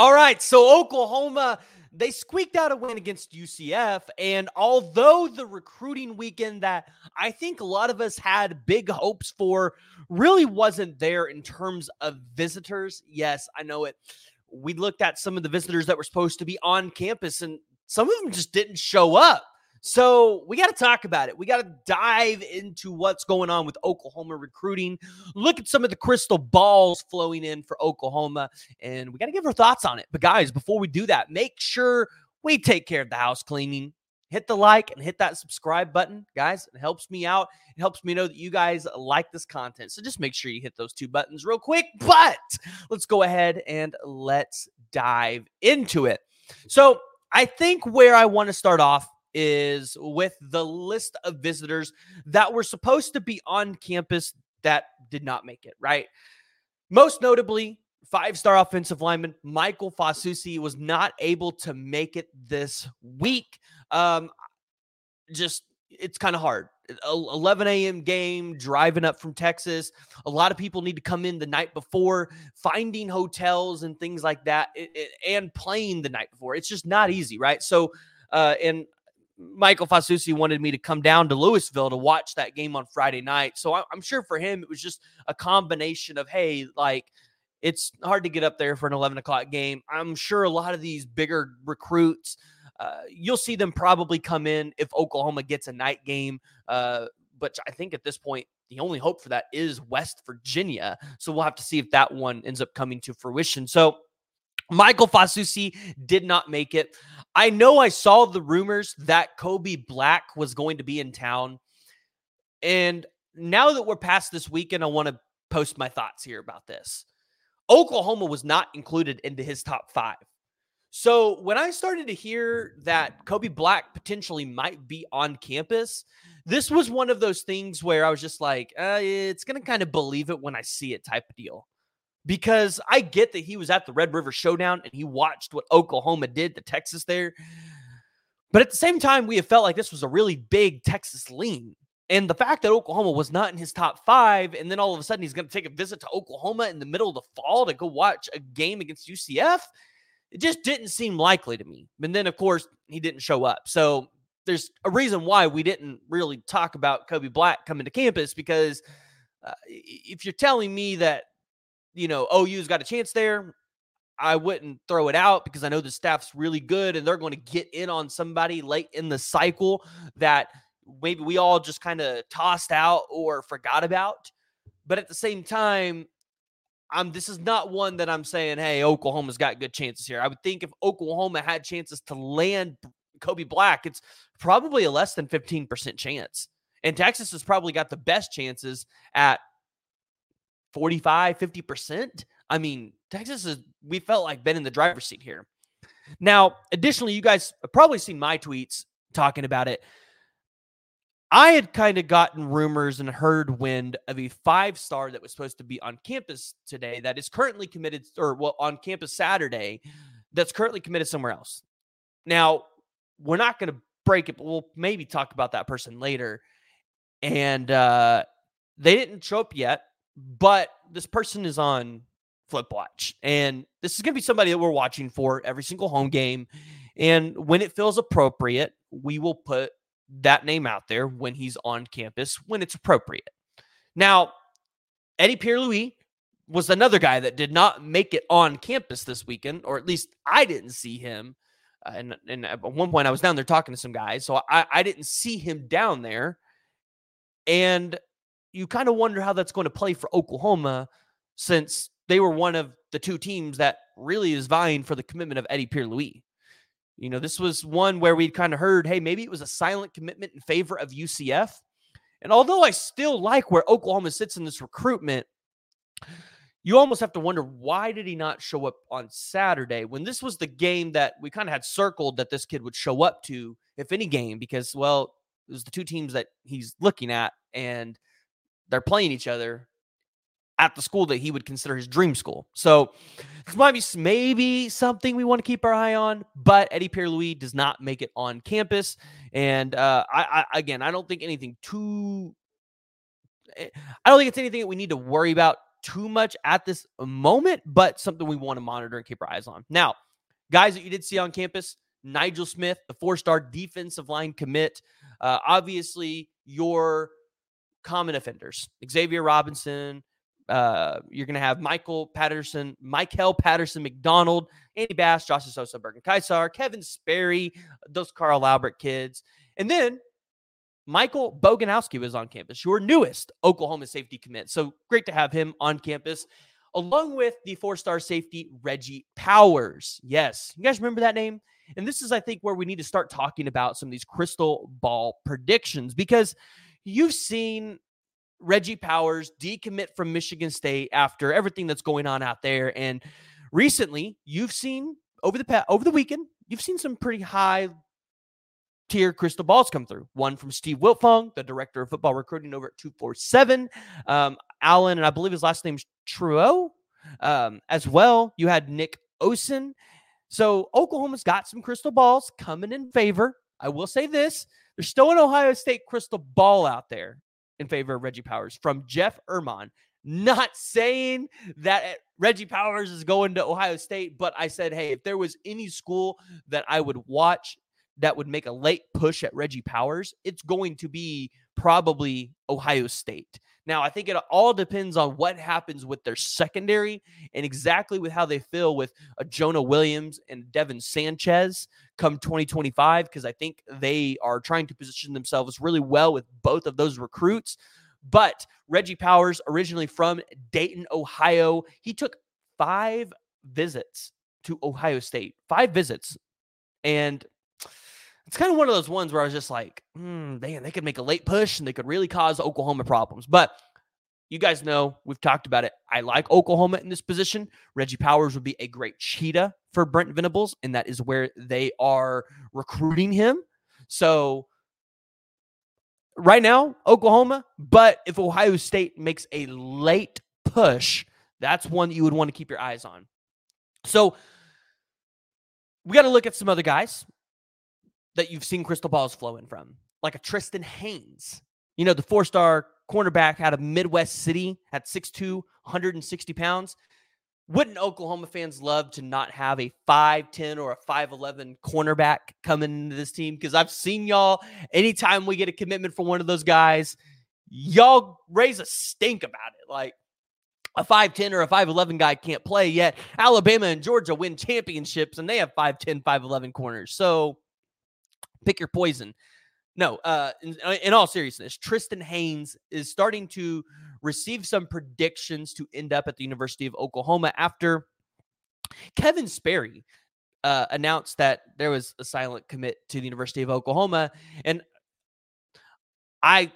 All right, so Oklahoma they squeaked out a win against UCF. And although the recruiting weekend that I think a lot of us had big hopes for really wasn't there in terms of visitors, yes, I know it. We looked at some of the visitors that were supposed to be on campus, and some of them just didn't show up. So we got to talk about it. We got to dive into what's going on with Oklahoma recruiting. Look at some of the crystal balls flowing in for Oklahoma, and we got to give our thoughts on it. But guys, before we do that, make sure we take care of the house cleaning. Hit the like and hit that subscribe button, guys. It helps me out. It helps me know that you guys like this content. So just make sure you hit those two buttons real quick. But let's go ahead and let's dive into it. So I think where I want to start off is with the list of visitors that were supposed to be on campus that did not make it, right? Most notably, five star offensive lineman Michael Fasusi was not able to make it this week. Um, just, it's kind of hard. 11 a.m. game, driving up from Texas. A lot of people need to come in the night before, finding hotels and things like that, it, it, and playing the night before. It's just not easy, right? So, uh, and Michael Fasusi wanted me to come down to Louisville to watch that game on Friday night. So I'm sure for him, it was just a combination of, hey, like, it's hard to get up there for an 11 o'clock game. I'm sure a lot of these bigger recruits, uh, you'll see them probably come in if Oklahoma gets a night game. Uh, but I think at this point, the only hope for that is West Virginia. So we'll have to see if that one ends up coming to fruition. So Michael Fasusi did not make it. I know I saw the rumors that Kobe Black was going to be in town. And now that we're past this weekend, I want to post my thoughts here about this. Oklahoma was not included into his top five. So when I started to hear that Kobe Black potentially might be on campus, this was one of those things where I was just like, uh, it's going to kind of believe it when I see it type of deal because I get that he was at the Red River Showdown and he watched what Oklahoma did to Texas there. But at the same time, we have felt like this was a really big Texas lean. And the fact that Oklahoma was not in his top five, and then all of a sudden he's going to take a visit to Oklahoma in the middle of the fall to go watch a game against UCF, it just didn't seem likely to me. And then, of course, he didn't show up. So there's a reason why we didn't really talk about Kobe Black coming to campus because uh, if you're telling me that you know, oh, OU's got a chance there. I wouldn't throw it out because I know the staff's really good and they're going to get in on somebody late in the cycle that maybe we all just kind of tossed out or forgot about. But at the same time, I'm this is not one that I'm saying, hey, Oklahoma's got good chances here. I would think if Oklahoma had chances to land Kobe Black, it's probably a less than 15% chance. And Texas has probably got the best chances at 45, 50%. I mean, Texas is, we felt like been in the driver's seat here. Now, additionally, you guys probably seen my tweets talking about it. I had kind of gotten rumors and heard wind of a five star that was supposed to be on campus today that is currently committed, or well, on campus Saturday, that's currently committed somewhere else. Now, we're not going to break it, but we'll maybe talk about that person later. And uh, they didn't show up yet but this person is on flip watch and this is going to be somebody that we're watching for every single home game and when it feels appropriate we will put that name out there when he's on campus when it's appropriate. Now eddie pierre-louis was another guy that did not make it on campus this weekend or at least i didn't see him uh, and, and at one point i was down there talking to some guys so I, I didn't see him down there and you kind of wonder how that's going to play for Oklahoma since they were one of the two teams that really is vying for the commitment of Eddie Pierre Louis. You know, this was one where we'd kind of heard, hey, maybe it was a silent commitment in favor of UCF. And although I still like where Oklahoma sits in this recruitment, you almost have to wonder why did he not show up on Saturday when this was the game that we kind of had circled that this kid would show up to, if any game, because well, it was the two teams that he's looking at, and they're playing each other at the school that he would consider his dream school. So this might be maybe something we want to keep our eye on, but Eddie Pierre Louis does not make it on campus. And uh, I, I again, I don't think anything too. Eh, I don't think it's anything that we need to worry about too much at this moment, but something we want to monitor and keep our eyes on. Now, guys that you did see on campus, Nigel Smith, the four star defensive line commit. Uh, obviously, your common offenders, Xavier Robinson. Uh, you're going to have Michael Patterson, Michael Patterson McDonald, Andy Bass, Josh Sosa, Bergen Kaisar, Kevin Sperry, those Carl Albert kids. And then Michael Boganowski was on campus, your newest Oklahoma safety commit. So great to have him on campus, along with the four star safety, Reggie Powers. Yes, you guys remember that name? And this is, I think, where we need to start talking about some of these crystal ball predictions because you've seen Reggie Powers decommit from Michigan State after everything that's going on out there. And recently, you've seen over the past, over the weekend, you've seen some pretty high tier crystal balls come through. One from Steve Wiltfong, the director of football recruiting over at 247. Um, Alan, and I believe his last name's Truo. Um, as well, you had Nick Osen so Oklahoma's got some crystal balls coming in favor. I will say this there's still an Ohio State crystal ball out there in favor of Reggie Powers from Jeff Ermon. Not saying that eh, Reggie Powers is going to Ohio State, but I said, hey, if there was any school that I would watch that would make a late push at Reggie Powers, it's going to be probably Ohio State. Now, I think it all depends on what happens with their secondary and exactly with how they feel with a Jonah Williams and Devin Sanchez come 2025, because I think they are trying to position themselves really well with both of those recruits. But Reggie Powers, originally from Dayton, Ohio, he took five visits to Ohio State, five visits. And it's kind of one of those ones where I was just like, hmm, man, they could make a late push and they could really cause Oklahoma problems. But you guys know we've talked about it. I like Oklahoma in this position. Reggie Powers would be a great cheetah for Brent Venables, and that is where they are recruiting him. So right now, Oklahoma, but if Ohio State makes a late push, that's one that you would want to keep your eyes on. So we got to look at some other guys that you've seen crystal balls flowing from, like a Tristan Haynes. You know, the four star cornerback out of Midwest City at 6'2, 160 pounds. Wouldn't Oklahoma fans love to not have a 5'10 or a 5'11 cornerback coming into this team? Because I've seen y'all, anytime we get a commitment from one of those guys, y'all raise a stink about it. Like, a 5'10 or a 5'11 guy can't play yet. Alabama and Georgia win championships and they have 5'10, 5'11 corners. So pick your poison. No, uh, in, uh, in, all seriousness, Tristan Haynes is starting to receive some predictions to end up at the University of Oklahoma after Kevin Sperry uh, announced that there was a silent commit to the University of Oklahoma. And I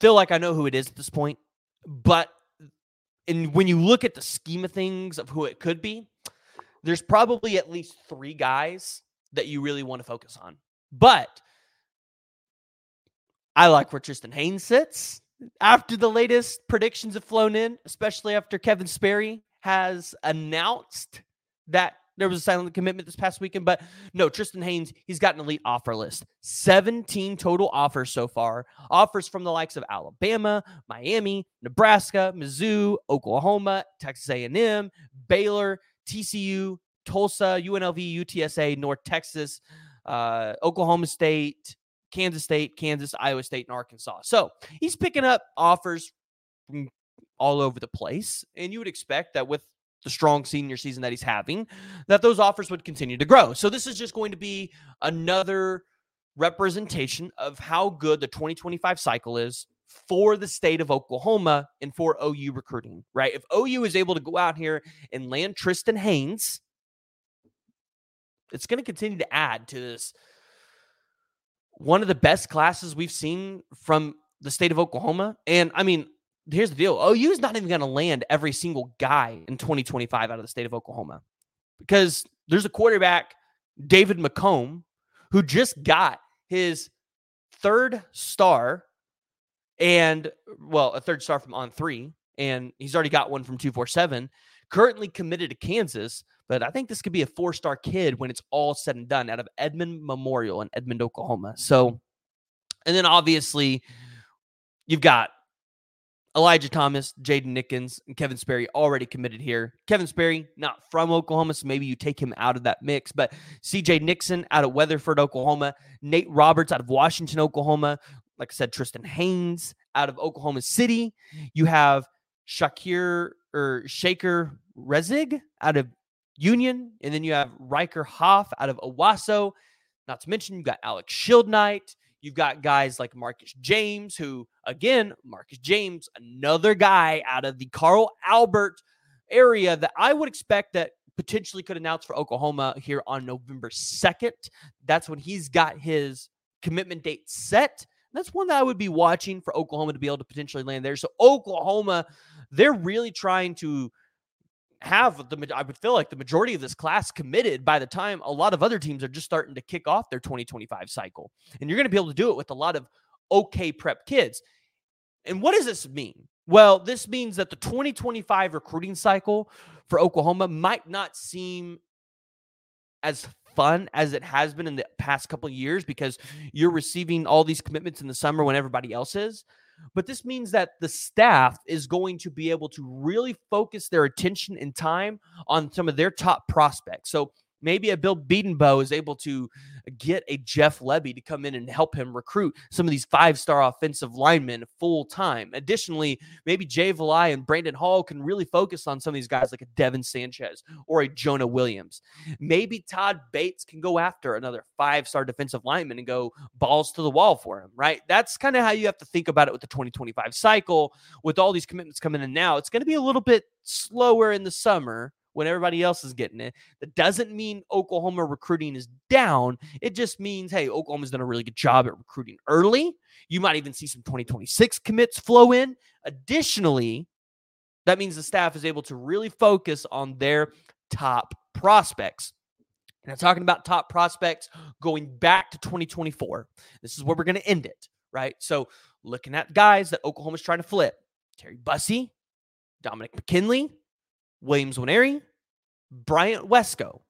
feel like I know who it is at this point, but and when you look at the scheme of things of who it could be, there's probably at least three guys that you really want to focus on. But I like where Tristan Haynes sits after the latest predictions have flown in, especially after Kevin Sperry has announced that there was a silent commitment this past weekend. But no, Tristan Haynes, he's got an elite offer list. 17 total offers so far. Offers from the likes of Alabama, Miami, Nebraska, Mizzou, Oklahoma, Texas A&M, Baylor, TCU, Tulsa, UNLV, UTSA, North Texas, uh, Oklahoma State, Kansas State, Kansas, Iowa State, and Arkansas. So he's picking up offers from all over the place. And you would expect that with the strong senior season that he's having, that those offers would continue to grow. So this is just going to be another representation of how good the 2025 cycle is for the state of Oklahoma and for OU recruiting, right? If OU is able to go out here and land Tristan Haynes, it's going to continue to add to this one of the best classes we've seen from the state of Oklahoma. And I mean, here's the deal OU is not even going to land every single guy in 2025 out of the state of Oklahoma because there's a quarterback, David McComb, who just got his third star and, well, a third star from On3. And he's already got one from 247, currently committed to Kansas. But I think this could be a four star kid when it's all said and done out of Edmond Memorial in Edmond, Oklahoma. So, and then obviously you've got Elijah Thomas, Jaden Nickens, and Kevin Sperry already committed here. Kevin Sperry, not from Oklahoma, so maybe you take him out of that mix. But CJ Nixon out of Weatherford, Oklahoma, Nate Roberts out of Washington, Oklahoma. Like I said, Tristan Haynes out of Oklahoma City. You have Shakir or Shaker Rezig out of Union, and then you have Riker Hoff out of Owasso. Not to mention, you got Alex Shieldnight. You've got guys like Marcus James, who, again, Marcus James, another guy out of the Carl Albert area that I would expect that potentially could announce for Oklahoma here on November 2nd. That's when he's got his commitment date set. That's one that I would be watching for Oklahoma to be able to potentially land there. So, Oklahoma, they're really trying to have the I would feel like the majority of this class committed by the time a lot of other teams are just starting to kick off their 2025 cycle. And you're going to be able to do it with a lot of okay prep kids. And what does this mean? Well, this means that the 2025 recruiting cycle for Oklahoma might not seem as fun as it has been in the past couple years because you're receiving all these commitments in the summer when everybody else is. But this means that the staff is going to be able to really focus their attention and time on some of their top prospects. So maybe a Bill Bedenbaugh is able to get a Jeff Lebby to come in and help him recruit some of these five star offensive linemen full time. Additionally, maybe Jay Valai and Brandon Hall can really focus on some of these guys like a Devin Sanchez or a Jonah Williams. Maybe Todd Bates can go after another five star defensive lineman and go balls to the wall for him, right? That's kind of how you have to think about it with the 2025 cycle. With all these commitments coming in now, it's going to be a little bit slower in the summer when everybody else is getting it. That doesn't mean Oklahoma recruiting is down. It just means, hey, Oklahoma's done a really good job at recruiting early. You might even see some 2026 commits flow in. Additionally, that means the staff is able to really focus on their top prospects. Now, talking about top prospects going back to 2024, this is where we're going to end it, right? So, looking at guys that Oklahoma's trying to flip Terry Bussey, Dominic McKinley, Williams Nwaneri, Bryant Wesco.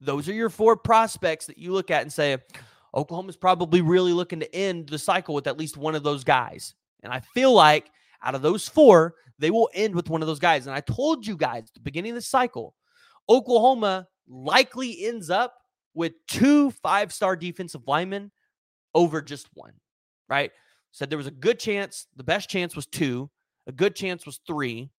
Those are your four prospects that you look at and say, Oklahoma's probably really looking to end the cycle with at least one of those guys. And I feel like out of those four, they will end with one of those guys. And I told you guys at the beginning of the cycle, Oklahoma likely ends up with two five star defensive linemen over just one, right? Said there was a good chance, the best chance was two, a good chance was three,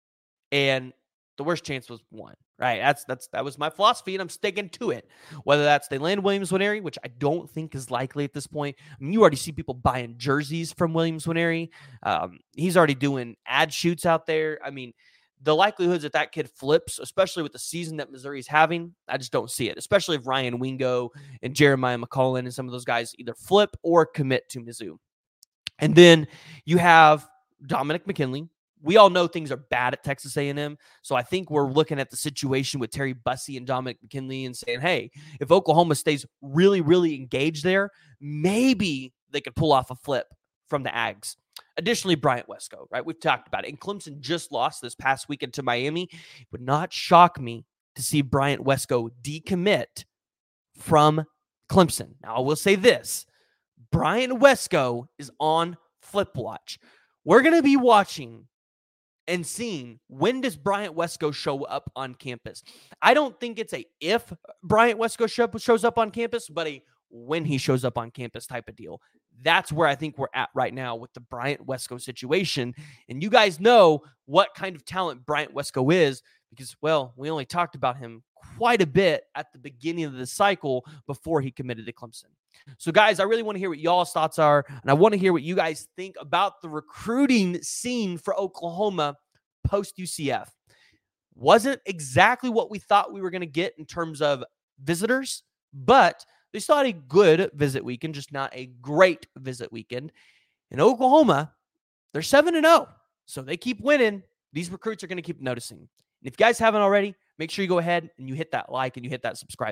and the worst chance was one. Right. That's that's that was my philosophy, and I'm sticking to it. Whether that's they land Williams Nwaneri, which I don't think is likely at this point. I mean, you already see people buying jerseys from Williams Nwaneri. Um, he's already doing ad shoots out there. I mean, the likelihoods that that kid flips, especially with the season that Missouri's having, I just don't see it. Especially if Ryan Wingo and Jeremiah McClellan and some of those guys either flip or commit to Mizzou. And then you have Dominic McKinley, we all know things are bad at Texas A&M. So I think we're looking at the situation with Terry Bussey and Dominic McKinley and saying, hey, if Oklahoma stays really, really engaged there, maybe they could pull off a flip from the Ags. Additionally, Bryant Wesco, right? We've talked about it. And Clemson just lost this past weekend to Miami. It would not shock me to see Bryant Wesco decommit from Clemson. Now, I will say this Bryant Wesco is on flip watch. We're going to be watching and seeing when does Bryant Wesco show up on campus. I don't think it's a if Bryant Wesco show, shows up on campus, but a when he shows up on campus type of deal. That's where I think we're at right now with the Bryant Wesco situation. And you guys know what kind of talent Bryant Wesco is because, well, we only talked about him quite a bit at the beginning of the cycle before he committed to Clemson. So, guys, I really want to hear what y'all's thoughts are. And I want to hear what you guys think about the recruiting scene for Oklahoma post UCF. Wasn't exactly what we thought we were going to get in terms of visitors, but they still had a good visit weekend, just not a great visit weekend. In Oklahoma, they're 7 and 0. So they keep winning. These recruits are going to keep noticing. And if you guys haven't already, make sure you go ahead and you hit that like and you hit that subscribe